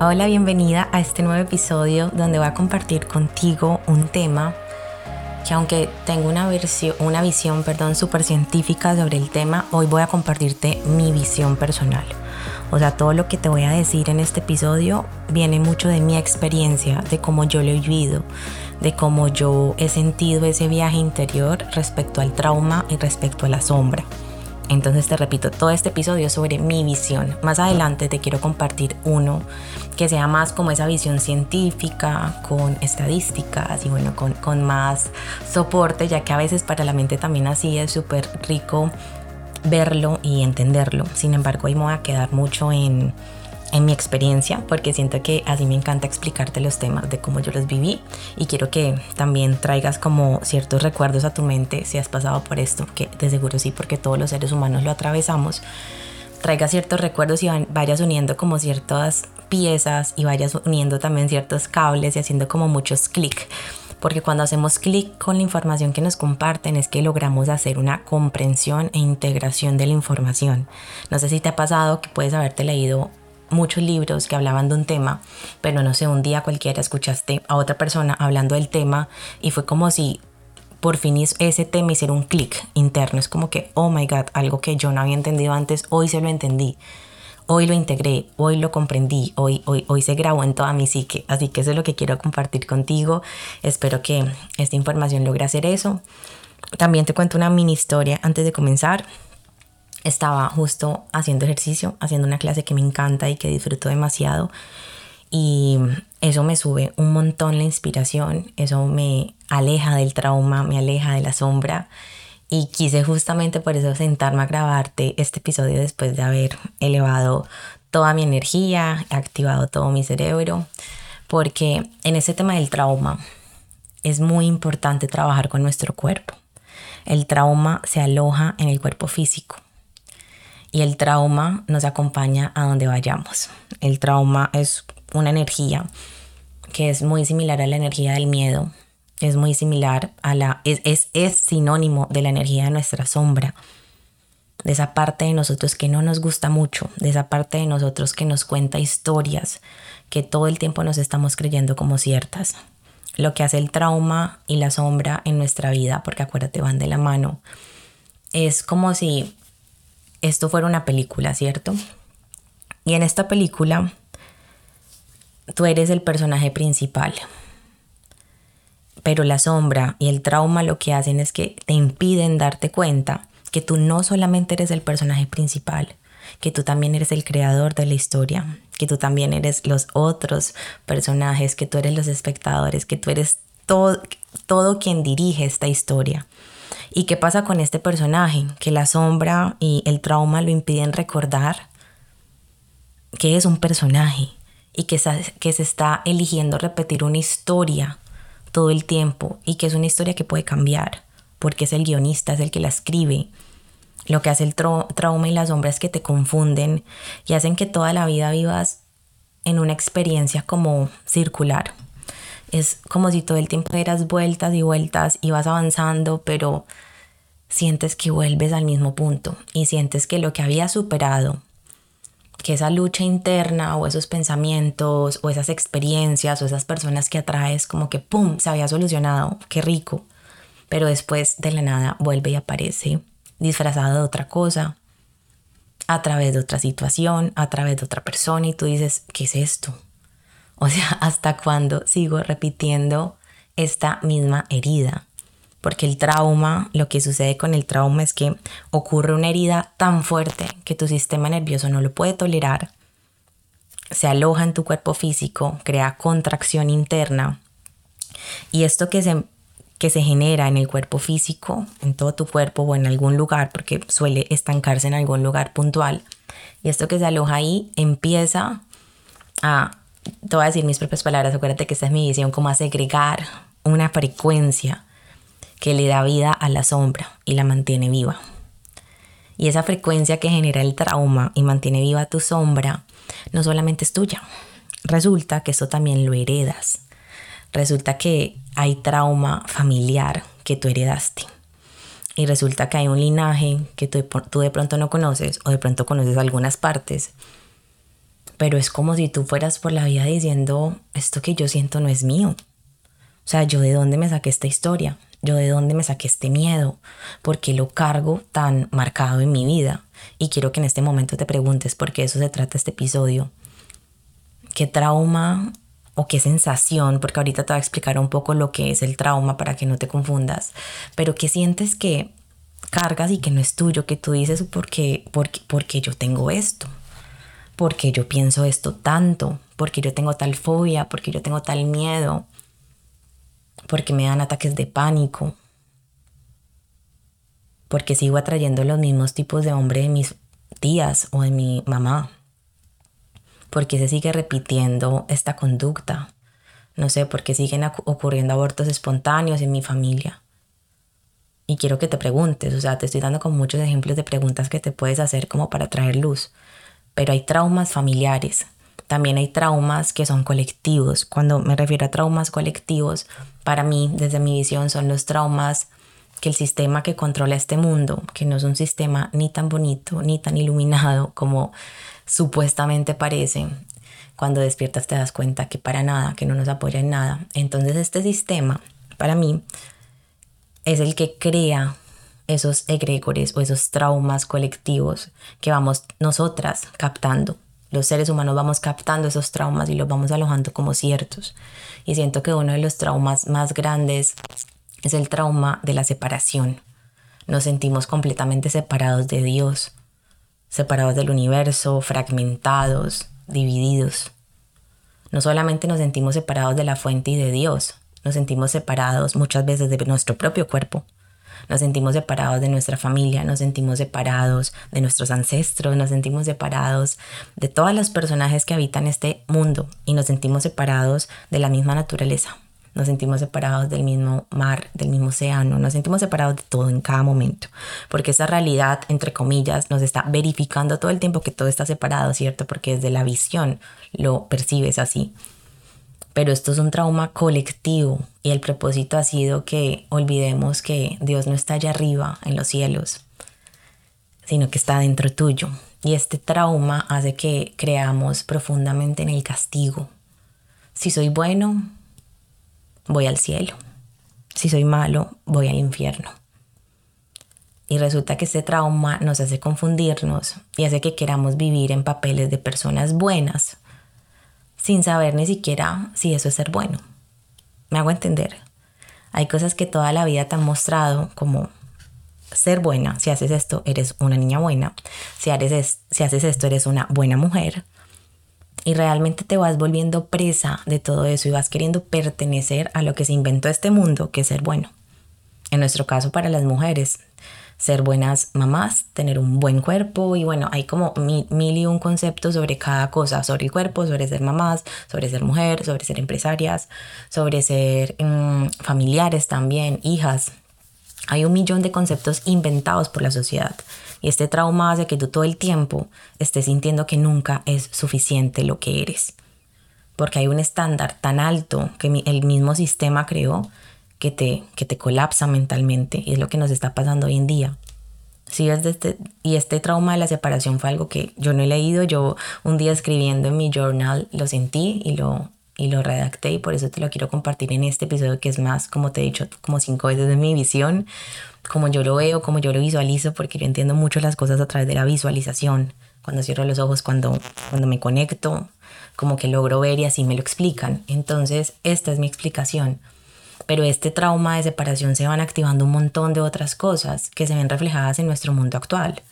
Hola, bienvenida a este nuevo episodio donde voy a compartir contigo un tema que aunque tengo una, versión, una visión perdón, súper científica sobre el tema, hoy voy a compartirte mi visión personal. O sea, todo lo que te voy a decir en este episodio viene mucho de mi experiencia, de cómo yo lo he vivido, de cómo yo he sentido ese viaje interior respecto al trauma y respecto a la sombra. Entonces te repito, todo este episodio es sobre mi visión. Más adelante te quiero compartir uno que sea más como esa visión científica, con estadísticas y bueno, con, con más soporte, ya que a veces para la mente también así es súper rico verlo y entenderlo. Sin embargo, hoy me voy a quedar mucho en en mi experiencia, porque siento que así me encanta explicarte los temas de cómo yo los viví y quiero que también traigas como ciertos recuerdos a tu mente si has pasado por esto, que de seguro sí, porque todos los seres humanos lo atravesamos. Traiga ciertos recuerdos y vayas uniendo como ciertas piezas y vayas uniendo también ciertos cables y haciendo como muchos clics porque cuando hacemos clic con la información que nos comparten es que logramos hacer una comprensión e integración de la información. No sé si te ha pasado que puedes haberte leído muchos libros que hablaban de un tema, pero no sé, un día cualquiera escuchaste a otra persona hablando del tema y fue como si por fin ese tema hiciera un clic interno. Es como que, oh my god, algo que yo no había entendido antes, hoy se lo entendí. Hoy lo integré, hoy lo comprendí, hoy, hoy, hoy se grabó en toda mi psique. Así que eso es lo que quiero compartir contigo. Espero que esta información logre hacer eso. También te cuento una mini historia antes de comenzar estaba justo haciendo ejercicio, haciendo una clase que me encanta y que disfruto demasiado. Y eso me sube un montón la inspiración, eso me aleja del trauma, me aleja de la sombra. Y quise justamente por eso sentarme a grabarte este episodio después de haber elevado toda mi energía, activado todo mi cerebro, porque en ese tema del trauma es muy importante trabajar con nuestro cuerpo. El trauma se aloja en el cuerpo físico y el trauma nos acompaña a donde vayamos. El trauma es una energía que es muy similar a la energía del miedo, es muy similar a la, es, es, es sinónimo de la energía de nuestra sombra, de esa parte de nosotros que no nos gusta mucho, de esa parte de nosotros que nos cuenta historias que todo el tiempo nos estamos creyendo como ciertas. Lo que hace el trauma y la sombra en nuestra vida, porque acuérdate, van de la mano, es como si esto fuera una película, ¿cierto? Y en esta película tú eres el personaje principal. Pero la sombra y el trauma lo que hacen es que te impiden darte cuenta que tú no solamente eres el personaje principal, que tú también eres el creador de la historia, que tú también eres los otros personajes, que tú eres los espectadores, que tú eres todo, todo quien dirige esta historia. ¿Y qué pasa con este personaje? Que la sombra y el trauma lo impiden recordar que es un personaje y que, que se está eligiendo repetir una historia todo el tiempo y que es una historia que puede cambiar porque es el guionista, es el que la escribe. Lo que hace el trauma y la sombra es que te confunden y hacen que toda la vida vivas en una experiencia como circular. Es como si todo el tiempo dieras vueltas y vueltas y vas avanzando, pero sientes que vuelves al mismo punto y sientes que lo que había superado, que esa lucha interna o esos pensamientos o esas experiencias o esas personas que atraes como que ¡pum! se había solucionado, qué rico, pero después de la nada vuelve y aparece disfrazado de otra cosa, a través de otra situación, a través de otra persona y tú dices, ¿qué es esto? O sea, ¿hasta cuándo sigo repitiendo esta misma herida? Porque el trauma, lo que sucede con el trauma es que ocurre una herida tan fuerte que tu sistema nervioso no lo puede tolerar, se aloja en tu cuerpo físico, crea contracción interna y esto que se, que se genera en el cuerpo físico, en todo tu cuerpo o en algún lugar, porque suele estancarse en algún lugar puntual, y esto que se aloja ahí empieza a, te voy a decir mis propias palabras, acuérdate que esta es mi visión, como a segregar una frecuencia que le da vida a la sombra y la mantiene viva. Y esa frecuencia que genera el trauma y mantiene viva tu sombra no solamente es tuya. Resulta que eso también lo heredas. Resulta que hay trauma familiar que tú heredaste. Y resulta que hay un linaje que tú, tú de pronto no conoces o de pronto conoces algunas partes. pero es como si tú fueras por la vida diciendo, esto que yo siento no es mío. O sea, yo de dónde me saqué esta historia, yo de dónde me saqué este miedo, porque lo cargo tan marcado en mi vida. Y quiero que en este momento te preguntes, porque eso se trata este episodio. ¿Qué trauma o qué sensación? Porque ahorita te voy a explicar un poco lo que es el trauma para que no te confundas. Pero ¿qué sientes que cargas y que no es tuyo? Que tú dices, ¿por qué, porque yo tengo esto? porque yo pienso esto tanto, porque yo tengo tal fobia, porque yo tengo tal miedo, porque me dan ataques de pánico, porque sigo atrayendo los mismos tipos de hombre de mis tías o de mi mamá, porque se sigue repitiendo esta conducta, no sé, porque siguen ocurriendo abortos espontáneos en mi familia. Y quiero que te preguntes, o sea, te estoy dando con muchos ejemplos de preguntas que te puedes hacer como para traer luz pero hay traumas familiares. También hay traumas que son colectivos. Cuando me refiero a traumas colectivos, para mí, desde mi visión, son los traumas que el sistema que controla este mundo, que no es un sistema ni tan bonito ni tan iluminado como supuestamente parece, cuando despiertas te das cuenta que para nada, que no nos apoya en nada. Entonces este sistema, para mí, es el que crea esos egregores o esos traumas colectivos que vamos nosotras captando. Los seres humanos vamos captando esos traumas y los vamos alojando como ciertos. Y siento que uno de los traumas más grandes es el trauma de la separación. Nos sentimos completamente separados de Dios, separados del universo, fragmentados, divididos. No solamente nos sentimos separados de la fuente y de Dios, nos sentimos separados muchas veces de nuestro propio cuerpo, nos sentimos separados de nuestra familia, nos sentimos separados de nuestros ancestros, nos sentimos separados de todos los personajes que habitan este mundo y nos sentimos separados de la misma naturaleza. Nos sentimos separados del mismo mar, del mismo océano, nos sentimos separados de todo en cada momento, porque esa realidad, entre comillas, nos está verificando todo el tiempo que todo está separado, ¿cierto? Porque desde la visión lo percibes así pero esto es un trauma colectivo y el propósito ha sido que olvidemos que Dios no está allá arriba en los cielos, sino que está dentro tuyo. Y este trauma hace que creamos profundamente en el castigo. Si soy bueno, voy al cielo. Si soy malo, voy al infierno. Y resulta que este trauma nos hace confundirnos y hace que queramos vivir en papeles de personas buenas sin saber ni siquiera si eso es ser bueno. Me hago entender. Hay cosas que toda la vida te han mostrado como ser buena. Si haces esto, eres una niña buena. Si, haces esto, eres una buena mujer. Y realmente te vas volviendo presa de todo eso y vas queriendo pertenecer a lo que se inventó este mundo, que es ser bueno. En nuestro caso, para las mujeres, ser buenas mamás, tener un buen cuerpo y bueno, hay como mil, y un conceptos sobre cada cosa, sobre el cuerpo, sobre ser mamás, sobre ser mujer, sobre ser empresarias, sobre ser mm, familiares también, hijas. Hay un millón de conceptos inventados por la sociedad y este trauma hace que tú todo el tiempo estés sintiendo que nunca es suficiente lo que eres. Porque hay un estándar tan alto que el mismo sistema creó que te, que te colapsa mentalmente y es lo que nos está pasando hoy en día. Sí, es este, y este trauma de la separación fue algo que yo no he leído, yo un día escribiendo en mi journal lo sentí y lo, y lo redacté y por eso te lo quiero compartir en este episodio que es más, como te he dicho, como cinco veces de mi visión, como yo lo veo, como yo lo visualizo, porque yo entiendo mucho las cosas a través de la visualización. Cuando cierro los ojos, cuando, cuando me conecto, como que logro ver y así me lo explican. Entonces, esta es mi explicación pero este trauma de separación se van activando un montón de otras cosas que se ven reflejadas en nuestro mundo actual,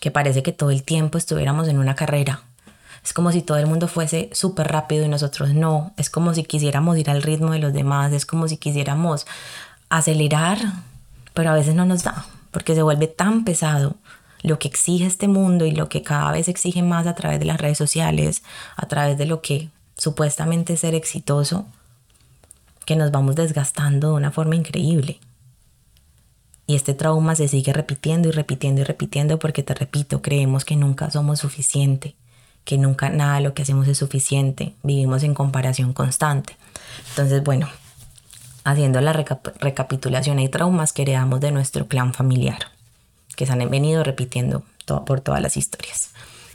que parece que todo el tiempo estuviéramos en una carrera. Es como si todo el mundo fuese súper rápido y nosotros no. Es como si quisiéramos ir al ritmo de los demás. Es como si quisiéramos acelerar, pero a veces no nos da, porque se vuelve tan pesado lo que exige este mundo y lo que cada vez exige más a través de las redes sociales, a través de lo que supuestamente es ser exitoso, que nos vamos desgastando de una forma increíble. Y este trauma se sigue repitiendo y repitiendo y repitiendo porque te repito, creemos que nunca somos suficiente, que nunca nada lo que hacemos es suficiente, vivimos en comparación constante. Entonces, bueno, haciendo la recapitulación, hay traumas que heredamos de nuestro clan familiar, que se han venido repitiendo por todas las historias.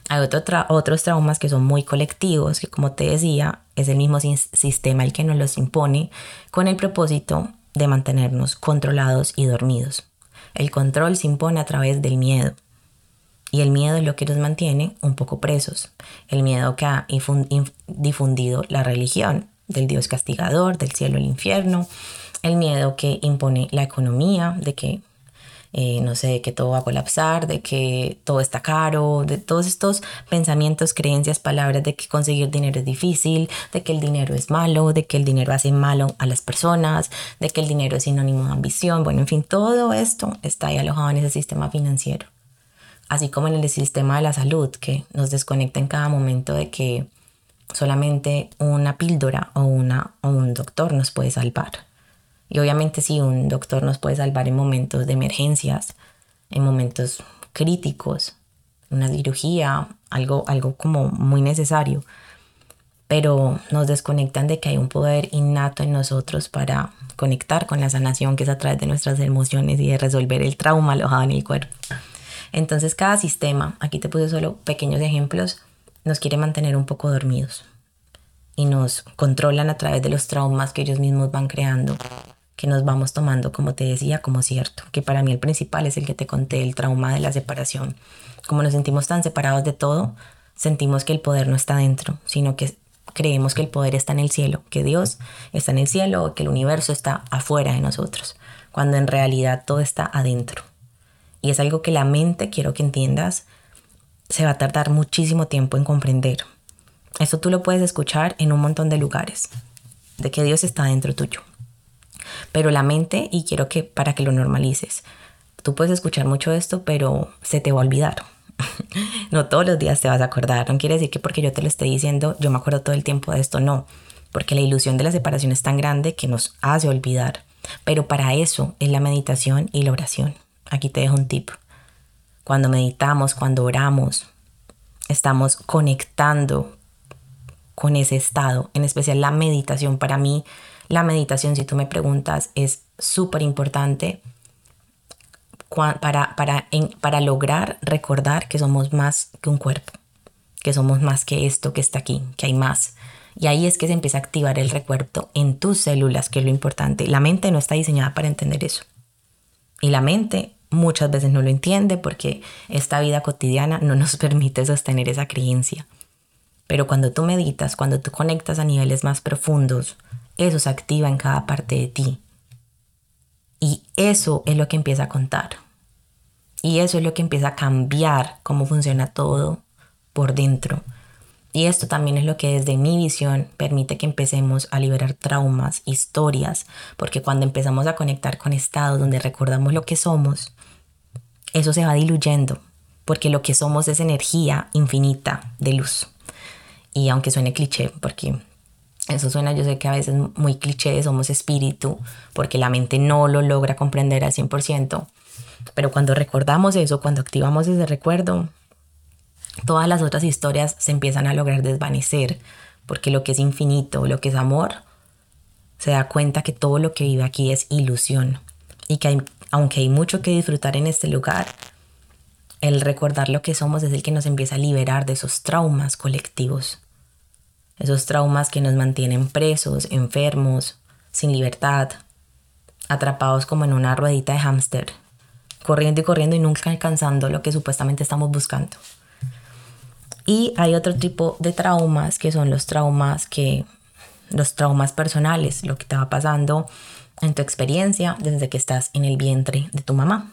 Hay otros traumas que son muy colectivos, que como te decía, es el mismo sistema el que nos los impone con el propósito de mantenernos controlados y dormidos. El control se impone a través del miedo. Y el miedo es lo que nos mantiene un poco presos. El miedo que ha difundido la religión del Dios castigador, del cielo al infierno. El miedo que impone la economía, de que eh, no sé, que todo va a colapsar, de que todo está caro, de todos estos pensamientos, creencias, palabras de que conseguir dinero es difícil, de que el dinero es malo, de que el dinero hace malo a las personas, de que el dinero es sinónimo de ambición, bueno, en fin, todo esto está ahí alojado en ese sistema financiero. Así como en el sistema de la salud, que nos desconecta en cada momento de que solamente una píldora o, una, o un doctor nos puede salvar. Y obviamente sí, un doctor nos puede salvar en momentos de emergencias, en momentos críticos, una cirugía, algo, algo como muy necesario. Pero nos desconectan de que hay un poder innato en nosotros para conectar con la sanación que es a través de nuestras emociones y de resolver el trauma alojado en el cuerpo. Entonces cada sistema, aquí te puse solo pequeños ejemplos, nos quiere mantener un poco dormidos y nos controlan a través de los traumas que ellos mismos van creando que nos vamos tomando, como te decía, como cierto, que para mí el principal es el que te conté, el trauma de la separación. Como nos sentimos tan separados de todo, sentimos que el poder no está dentro, sino que creemos que el poder está en el cielo, que Dios está en el cielo, que el universo está afuera de nosotros, cuando en realidad todo está adentro. Y es algo que la mente, quiero que entiendas, se va a tardar muchísimo tiempo en comprender. Eso tú lo puedes escuchar en un montón de lugares, de que Dios está dentro tuyo. Pero la mente, y quiero que para que lo normalices, tú puedes escuchar mucho esto, pero se te va a olvidar. no todos los días te vas a acordar. No quiere decir que porque yo te lo esté diciendo, yo me acuerdo todo el tiempo de esto, no. Porque la ilusión de la separación es tan grande que nos hace olvidar. Pero para eso es la meditación y la oración. Aquí te dejo un tip. Cuando meditamos, cuando oramos, estamos conectando con ese estado, en especial la meditación para mí la meditación, si tú me preguntas, es súper importante para, para, para lograr recordar que somos más que un cuerpo, que somos más que esto que está aquí, que hay más. Y ahí es que se empieza a activar el recuerdo en tus células, que es lo importante. La mente no está diseñada para entender eso. Y la mente muchas veces no lo entiende porque esta vida cotidiana no nos permite sostener esa creencia. Pero cuando tú meditas, cuando tú conectas a niveles más profundos, eso se activa en cada parte de ti. Y eso es lo que empieza a contar. Y eso es lo que empieza a cambiar cómo funciona todo por dentro. Y esto también es lo que desde mi visión permite que empecemos a liberar traumas, historias, porque cuando empezamos a conectar con estados donde recordamos lo que somos, eso se va diluyendo, porque lo que somos es energía infinita de luz. Y aunque suene cliché, porque eso suena, yo sé que a veces muy cliché, somos espíritu, porque la mente no lo logra comprender al 100%, pero cuando recordamos eso, cuando activamos ese recuerdo, todas las otras historias se empiezan a lograr desvanecer, porque lo que es infinito, lo que es amor, se da cuenta que todo lo que vive aquí es ilusión y que aunque hay mucho que disfrutar en este lugar, el recordar lo que somos es el que nos empieza a liberar de esos traumas colectivos esos traumas que nos mantienen presos, enfermos, sin libertad, atrapados como en una ruedita de hámster, corriendo y corriendo y nunca alcanzando lo que supuestamente estamos buscando. Y hay otro tipo de traumas que son los traumas que los traumas personales, lo que te pasando en tu experiencia desde que estás en el vientre de tu mamá.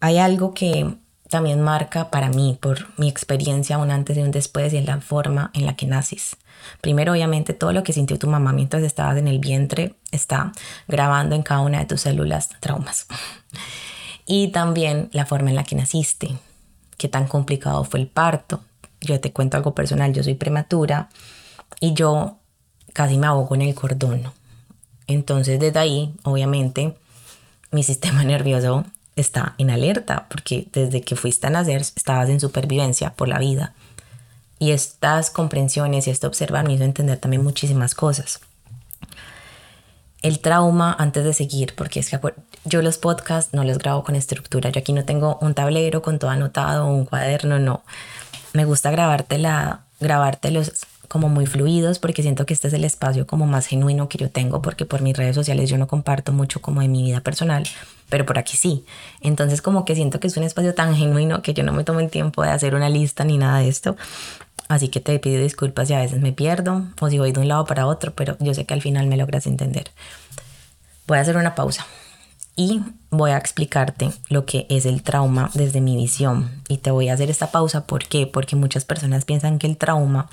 Hay algo que también marca para mí, por mi experiencia, un antes y un después y en la forma en la que naces. Primero, obviamente, todo lo que sintió tu mamá mientras estabas en el vientre está grabando en cada una de tus células traumas. Y también la forma en la que naciste, qué tan complicado fue el parto. Yo te cuento algo personal, yo soy prematura y yo casi me ahogo en el cordón. Entonces, desde ahí, obviamente, mi sistema nervioso está en alerta, porque desde que fuiste a nacer estabas en supervivencia por la vida. Y estas comprensiones y este observar me hizo entender también muchísimas cosas. el trauma antes de seguir, porque es que yo los podcasts no los grabo con estructura. Yo aquí no tengo un tablero con todo anotado, un cuaderno, no. Me gusta grabártela, grabártelos como muy fluidos porque siento que este es el espacio como más genuino que yo tengo porque por mis redes sociales yo no comparto mucho como de mi vida personal, pero por aquí sí. Entonces como que siento que es un espacio tan genuino que yo no me tomo el tiempo de hacer una lista ni nada de esto. Así que te pido disculpas si a veces me pierdo o si voy de un lado para otro, pero yo sé que al final me logras entender. Voy a hacer una pausa y voy a explicarte lo que es el trauma desde mi visión. Y te voy a hacer esta pausa, ¿por qué? Porque muchas personas piensan que el trauma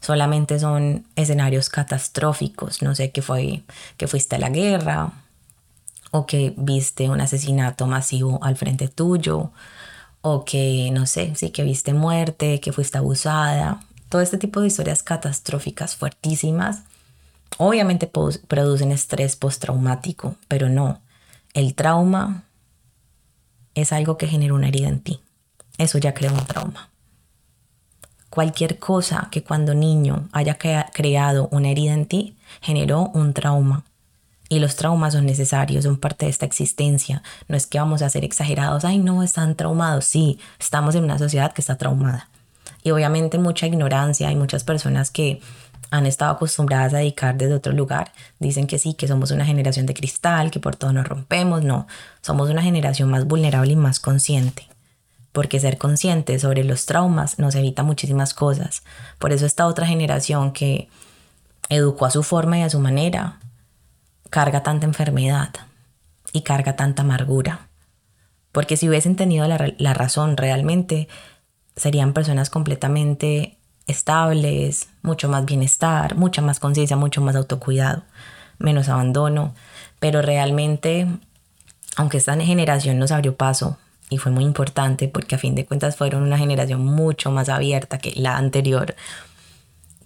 solamente son escenarios catastróficos, no sé, que, fue, que fuiste a la guerra o que viste un asesinato masivo al frente tuyo o que, no sé, sí que viste muerte, que fuiste abusada. Todo este tipo de historias catastróficas fuertísimas obviamente producen estrés postraumático, pero no. El trauma es algo que genera una herida en ti. Eso ya crea un trauma. Cualquier cosa que cuando niño haya creado una herida en ti generó un trauma. Y los traumas son necesarios, son parte de esta existencia. No es que vamos a ser exagerados, ay no, están traumados. Sí, estamos en una sociedad que está traumada. Y obviamente mucha ignorancia, hay muchas personas que han estado acostumbradas a dedicar desde otro lugar. Dicen que sí, que somos una generación de cristal, que por todo nos rompemos. No, somos una generación más vulnerable y más consciente. Porque ser consciente sobre los traumas nos evita muchísimas cosas. Por eso esta otra generación que educó a su forma y a su manera, carga tanta enfermedad y carga tanta amargura. Porque si hubiesen tenido la, la razón realmente, serían personas completamente estables, mucho más bienestar, mucha más conciencia, mucho más autocuidado, menos abandono. Pero realmente, aunque esta generación nos abrió paso y fue muy importante porque a fin de cuentas fueron una generación mucho más abierta que la anterior,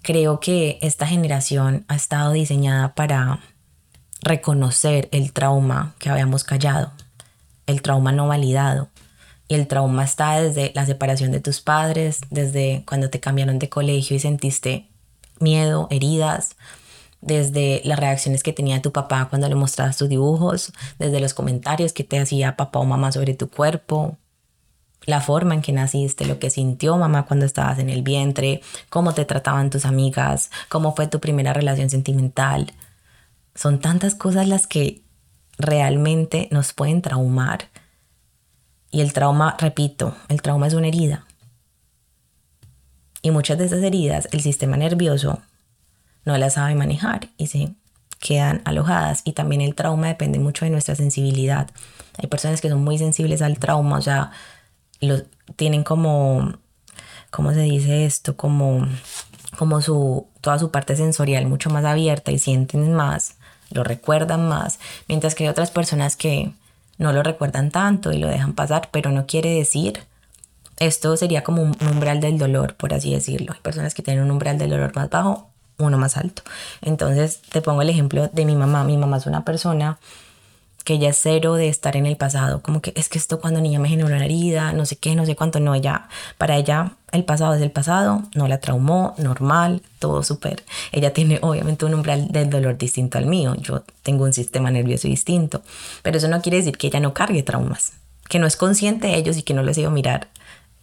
creo que esta generación ha estado diseñada para reconocer el trauma que habíamos callado, el trauma no validado. Y el trauma está desde la separación de tus padres, desde cuando te cambiaron de colegio y sentiste miedo, heridas, desde las reacciones que tenía tu papá cuando le mostrabas tus dibujos, desde los comentarios que te hacía papá o mamá sobre tu cuerpo, la forma en que naciste, lo que sintió mamá cuando estabas en el vientre, cómo te trataban tus amigas, cómo fue tu primera relación sentimental, son tantas cosas las que realmente nos pueden traumar. Y el trauma, repito, el trauma es una herida. Y muchas de esas heridas el sistema nervioso no las sabe manejar y se quedan alojadas. Y también el trauma depende mucho de nuestra sensibilidad. Hay personas que son muy sensibles al trauma, o sea, lo, tienen como, ¿cómo se dice esto? Como, como su, toda su parte sensorial mucho más abierta y sienten más lo recuerdan más, mientras que hay otras personas que no lo recuerdan tanto y lo dejan pasar, pero no quiere decir, esto sería como un umbral del dolor, por así decirlo. Hay personas que tienen un umbral del dolor más bajo, uno más alto. Entonces te pongo el ejemplo de mi mamá. Mi mamá es una persona que ella es cero de estar en el pasado, como que es que esto cuando niña me generó una herida, no sé qué, no sé cuánto, no, ella, para ella el pasado es el pasado, no la traumó, normal, todo súper. Ella tiene obviamente un umbral del dolor distinto al mío, yo tengo un sistema nervioso distinto, pero eso no quiere decir que ella no cargue traumas, que no es consciente de ellos y que no les iba a mirar,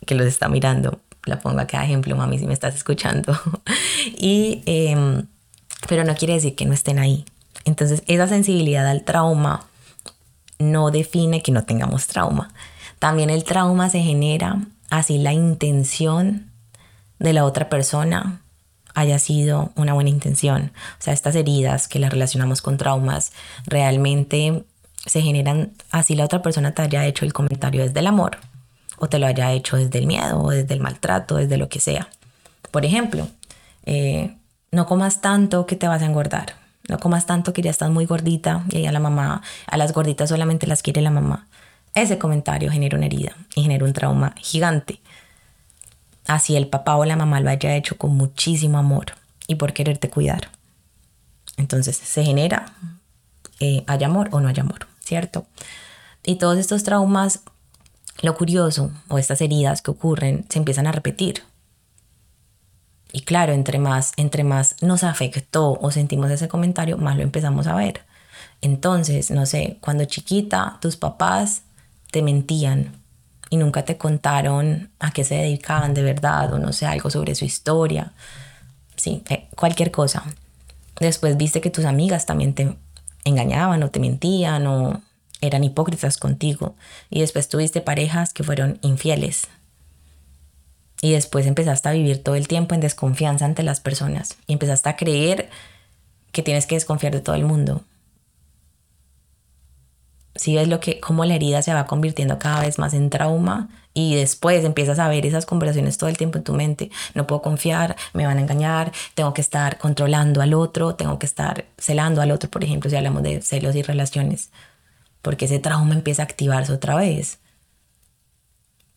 que los está mirando. La pongo a cada ejemplo, mami, si me estás escuchando. y, em, pero no quiere decir que no estén ahí. Entonces, esa sensibilidad al trauma no define que no tengamos trauma. También el trauma se genera así la intención de la otra persona haya sido una buena intención. O sea, estas heridas que las relacionamos con traumas realmente se generan así la otra persona te haya hecho el comentario desde el amor o te lo haya hecho desde el miedo o desde el maltrato, desde lo que sea. Por ejemplo, eh, no comas tanto que te vas a engordar. No comas tanto que ya estás muy gordita y a la mamá, a las gorditas solamente las quiere la mamá. Ese comentario genera una herida y genera un trauma gigante. Así el papá o la mamá lo haya hecho con muchísimo amor y por quererte cuidar. Entonces se genera, eh, hay amor o no hay amor, ¿cierto? Y todos estos traumas, lo curioso, o estas heridas que ocurren, se empiezan a repetir. Y claro, entre más, entre más nos afectó o sentimos ese comentario, más lo empezamos a ver. Entonces, no sé, cuando chiquita tus papás te mentían y nunca te contaron a qué se dedicaban de verdad o no sé, algo sobre su historia. Sí, eh, cualquier cosa. Después viste que tus amigas también te engañaban o te mentían o eran hipócritas contigo. Y después tuviste parejas que fueron infieles. Y después empezaste a vivir todo el tiempo en desconfianza ante las personas. Y empezaste a creer que tienes que desconfiar de todo el mundo. Si ves lo que, cómo la herida se va convirtiendo cada vez más en trauma y después empiezas a ver esas conversaciones todo el tiempo en tu mente. No puedo confiar, me van a engañar, tengo que estar controlando al otro, tengo que estar celando al otro, por ejemplo, si hablamos de celos y relaciones, porque ese trauma empieza a activarse otra vez.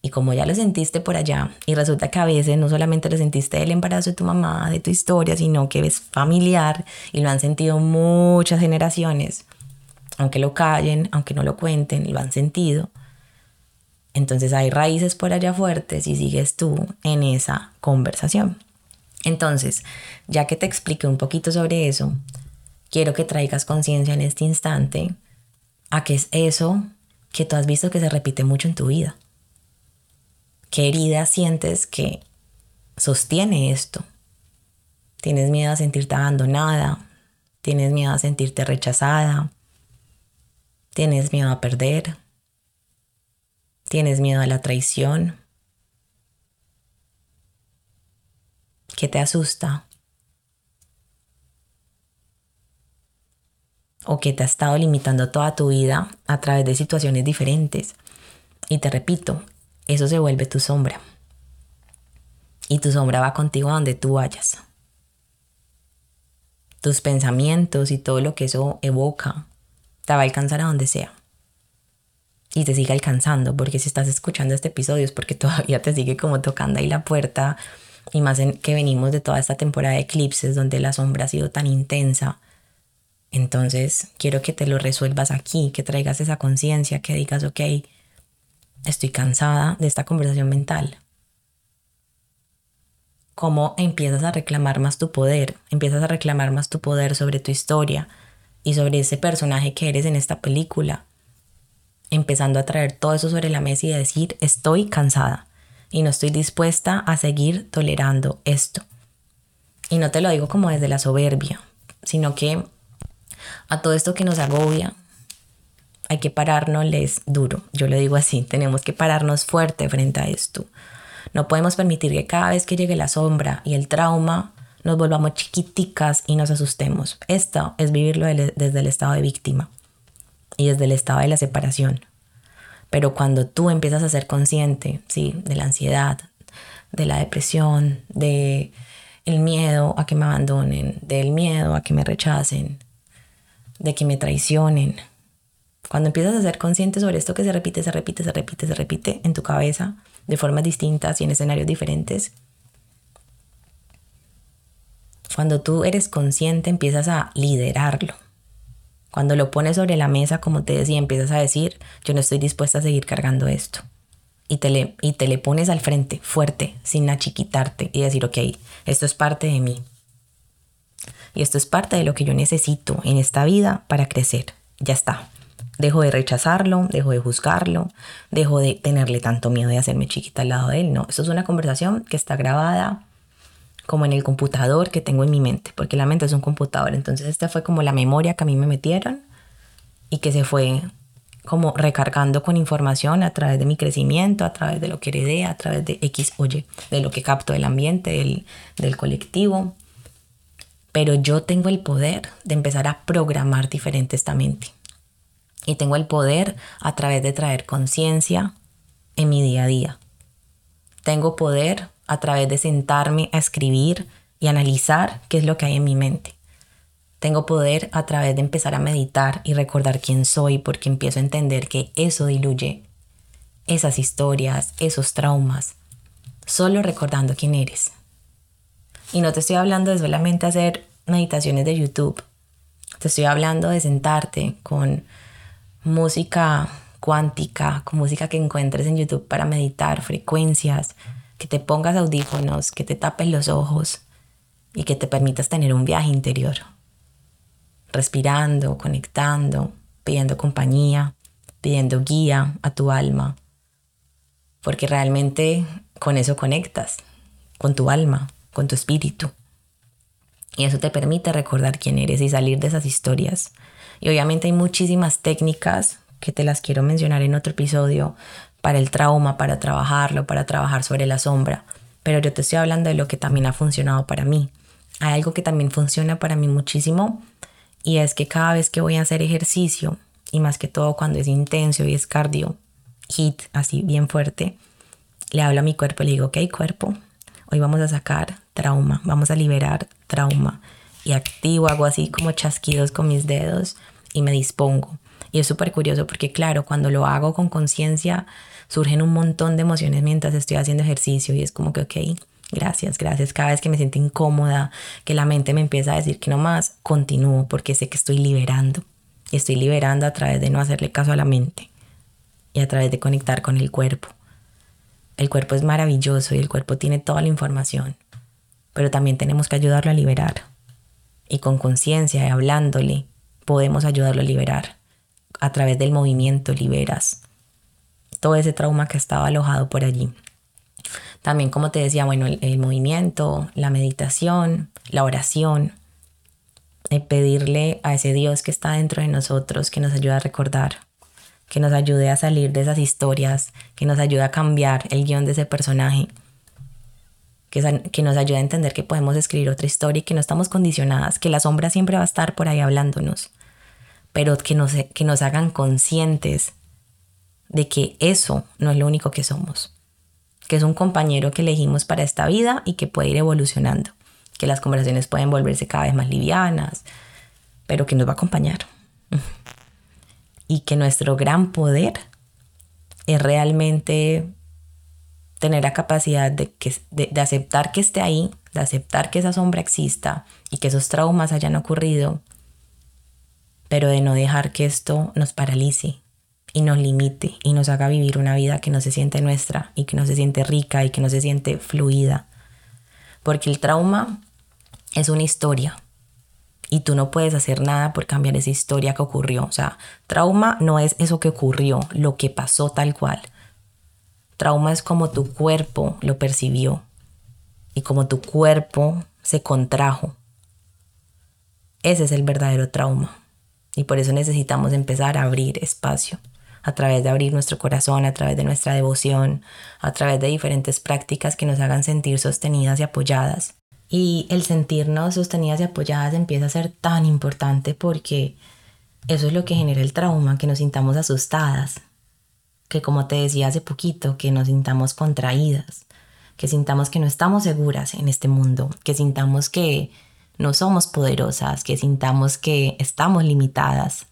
Y como ya lo sentiste por allá, y resulta que a veces no solamente lo sentiste del embarazo de tu mamá, de tu historia, sino que es familiar y lo han sentido muchas generaciones, aunque lo callen, aunque no lo cuenten, lo han sentido. Entonces hay raíces por allá fuertes y sigues tú en esa conversación. Entonces, ya que te expliqué un poquito sobre eso, quiero que traigas conciencia en este instante a qué es eso que tú has visto que se repite mucho en tu vida. ¿Qué herida sientes que sostiene esto? ¿Tienes miedo a sentirte abandonada? ¿Tienes miedo a sentirte rechazada? ¿Tienes miedo a perder? ¿Tienes miedo a la traición? ¿Qué te asusta? ¿O qué te ha estado limitando toda tu vida a través de situaciones diferentes? Y te repito, eso se vuelve tu sombra. Y tu sombra va contigo a donde tú vayas. Tus pensamientos y todo lo que eso evoca te va a alcanzar a donde sea. Y te sigue alcanzando, porque si estás escuchando este episodio es porque todavía te sigue como tocando ahí la puerta. Y más que venimos de toda esta temporada de eclipses donde la sombra ha sido tan intensa. Entonces quiero que te lo resuelvas aquí, que traigas esa conciencia, que digas, ok, estoy cansada de esta conversación mental. Cómo empiezas a reclamar más tu poder, empiezas a reclamar más tu poder sobre tu historia y sobre ese personaje que eres en esta película. Empezando a traer todo eso sobre la mesa y decir, estoy cansada y no estoy dispuesta a seguir tolerando esto. Y no te lo digo como desde la soberbia, sino que a todo esto que nos agobia, hay que pararnos duro. Yo lo digo así, tenemos que pararnos fuerte frente a esto. No podemos permitir que cada vez que llegue la sombra y el trauma nos volvamos chiquiticas y nos asustemos. Esto es vivirlo desde el estado de víctima y desde el estado de la separación. Pero cuando tú empiezas a ser consciente, sí, de la ansiedad, de la depresión, de el miedo a que me abandonen, del miedo a que me rechacen, de que me traicionen, cuando empiezas a ser consciente sobre esto que se repite, se repite, se repite, se repite en tu cabeza de formas distintas y en escenarios diferentes, cuando tú eres consciente empiezas a liderarlo. Cuando lo pones sobre la mesa, como te decía, empiezas a decir, yo no estoy dispuesta a seguir cargando esto. Y te, le, y te le pones al frente, fuerte, sin achiquitarte y decir, ok, esto es parte de mí. Y esto es parte de lo que yo necesito en esta vida para crecer. Ya está. Dejo de rechazarlo, dejo de juzgarlo, dejo de tenerle tanto miedo de hacerme chiquita al lado de él. No, esto es una conversación que está grabada como en el computador que tengo en mi mente, porque la mente es un computador. Entonces esta fue como la memoria que a mí me metieron y que se fue como recargando con información a través de mi crecimiento, a través de lo que heredé, a través de X o Y, de lo que capto del ambiente, del, del colectivo. Pero yo tengo el poder de empezar a programar diferente esta mente y tengo el poder a través de traer conciencia en mi día a día. Tengo poder a través de sentarme a escribir y analizar qué es lo que hay en mi mente. Tengo poder a través de empezar a meditar y recordar quién soy porque empiezo a entender que eso diluye esas historias, esos traumas, solo recordando quién eres. Y no te estoy hablando de solamente hacer meditaciones de YouTube. Te estoy hablando de sentarte con música cuántica, con música que encuentres en YouTube para meditar, frecuencias, que te pongas audífonos, que te tapes los ojos y que te permitas tener un viaje interior. respirando, conectando, pidiendo compañía, pidiendo guía a tu alma, porque realmente con eso conectas, con tu alma, con tu espíritu. Y eso te permite recordar quién eres y salir de esas historias. Y obviamente hay muchísimas técnicas que te las quiero mencionar en otro episodio para el trauma, para trabajarlo, para trabajar sobre la sombra. Pero yo te estoy hablando de lo que también ha funcionado para mí. Hay algo que también funciona para mí muchísimo y es que cada vez que voy a hacer ejercicio, y más que todo cuando es intenso y es cardio, hit, así bien fuerte, le hablo a mi cuerpo y le digo, ok cuerpo, hoy vamos a sacar trauma, vamos a liberar trauma. Y activo, hago así como chasquidos con mis dedos y me dispongo. Y es súper curioso porque claro, cuando lo hago con conciencia, surgen un montón de emociones mientras estoy haciendo ejercicio y es como que, ok, gracias, gracias. Cada vez que me siento incómoda, que la mente me empieza a decir que no más, continúo porque sé que estoy liberando. Y estoy liberando a través de no hacerle caso a la mente y a través de conectar con el cuerpo. El cuerpo es maravilloso y el cuerpo tiene toda la información, pero también tenemos que ayudarlo a liberar. Y con conciencia y hablándole, podemos ayudarlo a liberar. A través del movimiento liberas todo ese trauma que estaba alojado por allí. También, como te decía, bueno, el, movimiento, la meditación, la oración, de pedirle a ese Dios que está dentro de nosotros que nos ayude a recordar, que nos ayude a salir de esas historias, que nos ayude a cambiar el guion de ese personaje, que, nos ayude a entender que podemos escribir otra historia y que no estamos condicionadas, que la sombra siempre va a estar por ahí hablándonos, pero que nos, que nos hagan conscientes de que eso no es lo único que somos, que es un compañero que elegimos para esta vida y que puede ir evolucionando, que las conversaciones pueden volverse cada vez más livianas, pero que nos va a acompañar. Y que nuestro gran poder es realmente tener la capacidad de, que, de, aceptar que esté ahí, de aceptar que esa sombra exista y que esos traumas hayan ocurrido, pero de no dejar que esto nos paralice, y nos limite y nos haga vivir una vida que no se siente nuestra y que no se siente rica y que no se siente fluida. Porque el trauma es una historia y tú no puedes hacer nada por cambiar esa historia que ocurrió. O sea, trauma no es eso que ocurrió, lo que pasó tal cual. Trauma es como tu cuerpo lo percibió y como tu cuerpo se contrajo. Ese es el verdadero trauma. Y por eso necesitamos empezar a abrir espacio a través de abrir nuestro corazón, a través de nuestra devoción, a través de diferentes prácticas que nos hagan sentir sostenidas y apoyadas. Y el sentirnos sostenidas y apoyadas empieza a ser tan importante porque eso es lo que genera el trauma, que nos sintamos asustadas, que como te decía hace poquito, que nos sintamos contraídas, que sintamos que no estamos seguras en este mundo, que sintamos que no somos poderosas, que sintamos que estamos limitadas,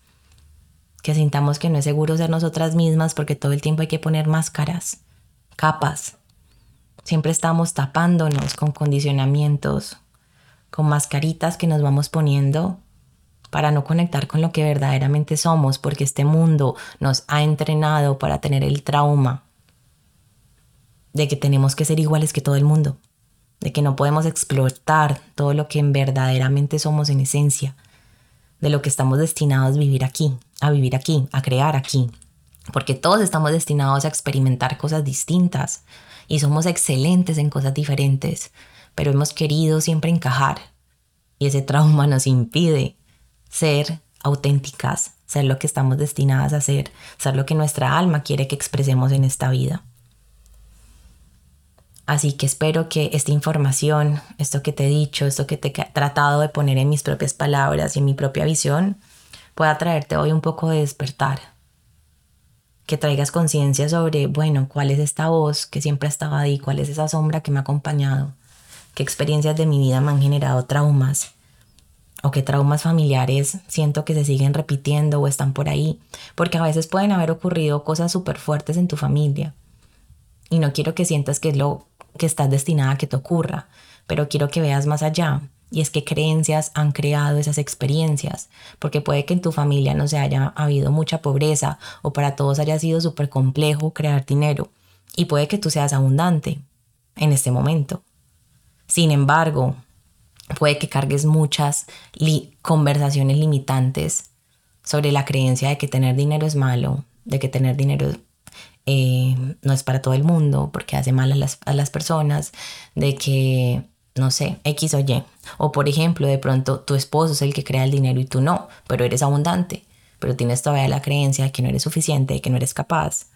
que sintamos que no es seguro ser nosotras mismas porque todo el tiempo hay que poner máscaras, capas. Siempre estamos tapándonos con condicionamientos, con mascaritas que nos vamos poniendo para no conectar con lo que verdaderamente somos, porque este mundo nos ha entrenado para tener el trauma de que tenemos que ser iguales que todo el mundo, de que no podemos explotar todo lo que verdaderamente somos en esencia, de lo que estamos destinados a vivir aquí, a vivir aquí, a crear aquí. Porque todos estamos destinados a experimentar cosas distintas y somos excelentes en cosas diferentes, pero hemos querido siempre encajar y ese trauma nos impide ser auténticas, ser lo que estamos destinadas a ser, ser lo que nuestra alma quiere que expresemos en esta vida. Así que espero que esta información, esto que te he dicho, esto que he tratado de poner en mis propias palabras y en mi propia visión, pueda traerte hoy un poco de despertar. Que traigas conciencia sobre, bueno, cuál es esta voz que siempre estaba ahí, cuál es esa sombra que me ha acompañado, qué experiencias de mi vida me han generado traumas o qué traumas familiares siento que se siguen repitiendo o están por ahí, porque a veces pueden haber ocurrido cosas súper fuertes en tu familia. Y no quiero que sientas que es lo que estás destinada a que te ocurra, pero quiero que veas más allá. Y es que creencias han creado esas experiencias, porque puede que en tu familia no se haya habido mucha pobreza o para todos haya sido súper complejo crear dinero. Y puede que tú seas abundante en este momento. Sin embargo, puede que cargues muchas conversaciones limitantes sobre la creencia de que tener dinero es malo, de que tener dinero eh, no es para todo el mundo porque hace mal a las, a las personas, de que, no sé, X o Y. O por ejemplo, de pronto tu esposo es el que crea el dinero y tú no, pero eres abundante, pero tienes todavía la creencia de que no eres suficiente, de que no eres capaz.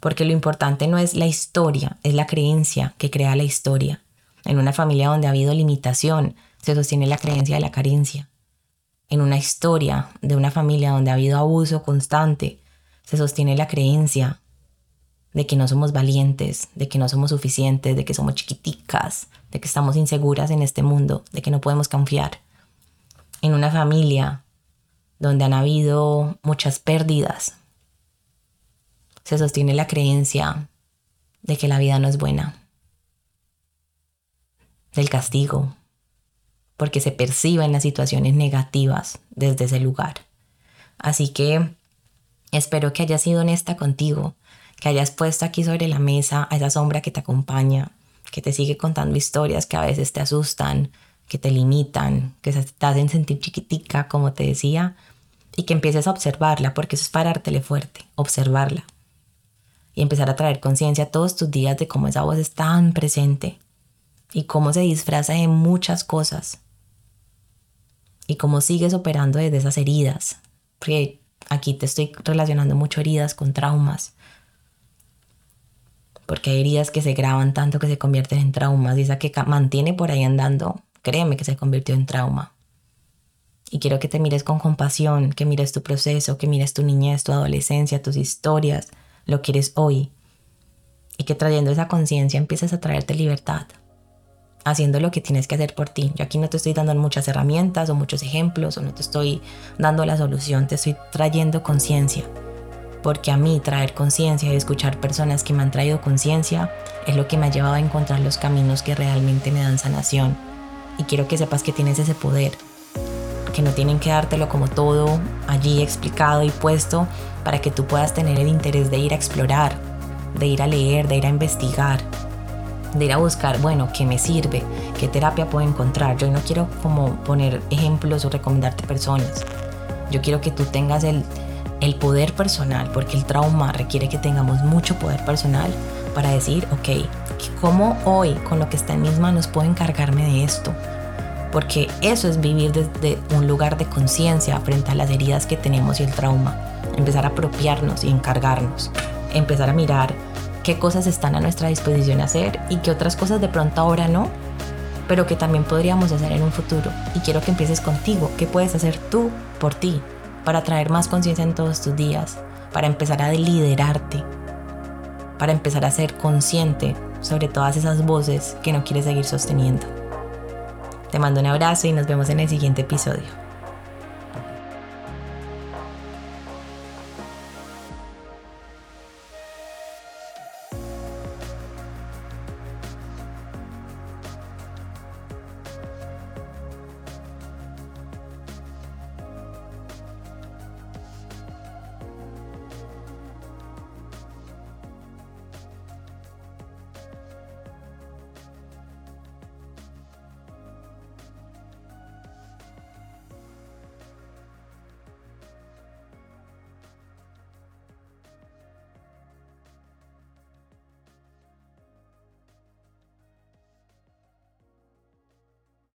Porque lo importante no es la historia, es la creencia que crea la historia. En una familia donde ha habido limitación, se sostiene la creencia de la carencia. En una historia de una familia donde ha habido abuso constante, se sostiene la creencia de que no somos valientes, de que no somos suficientes, de que somos chiquiticas, de que estamos inseguras en este mundo, de que no podemos confiar. En una familia donde han habido muchas pérdidas, se sostiene la creencia de que la vida no es buena, del castigo, porque se perciben las situaciones negativas desde ese lugar. Así que espero que hayas sido honesta contigo, que hayas puesto aquí sobre la mesa a esa sombra que te acompaña, que te sigue contando historias que a veces te asustan, que te limitan, que te hacen sentir chiquitica, como te decía, y que empieces a observarla, porque eso es parártele fuerte, observarla. Y empezar a traer conciencia todos tus días de cómo esa voz es tan presente y cómo se disfraza de muchas cosas y cómo sigues operando desde esas heridas. Porque aquí te estoy relacionando mucho heridas con traumas. Porque hay heridas que se graban tanto que se convierten en traumas y esa que mantiene por ahí andando, créeme que se convirtió en trauma. Y quiero que te mires con compasión, que mires tu proceso, que mires tu niñez, tu adolescencia, tus historias, lo que eres hoy. Y que trayendo esa conciencia empieces a traerte libertad haciendo lo que tienes que hacer por ti. Yo aquí no te estoy dando muchas herramientas o muchos ejemplos o no te estoy dando la solución, te estoy trayendo conciencia. Porque a mí traer conciencia y escuchar personas que me han traído conciencia es lo que me ha llevado a encontrar los caminos que realmente me dan sanación. Y quiero que sepas que tienes ese poder, que no tienen que dártelo como todo allí explicado y puesto para que tú puedas tener el interés de ir a explorar, de ir a leer, de ir a investigar, de ir a buscar, bueno, ¿qué me sirve? ¿Qué terapia puedo encontrar? Yo no quiero como poner ejemplos o recomendarte personas. Yo quiero que tú tengas el, el poder personal, porque el trauma requiere que tengamos mucho poder personal para decir, ok, ¿cómo hoy con lo que está en mis manos puedo encargarme de esto? Porque eso es vivir desde un lugar de conciencia frente a las heridas que tenemos y el trauma. Empezar a apropiarnos y encargarnos. Empezar a mirar qué cosas están a nuestra disposición hacer y qué otras cosas de pronto ahora no, pero que también podríamos hacer en un futuro. Y quiero que empieces contigo, qué puedes hacer tú por ti para traer más conciencia en todos tus días, para empezar a liderarte, para empezar a ser consciente sobre todas esas voces que no quieres seguir sosteniendo. Te mando un abrazo y nos vemos en el siguiente episodio.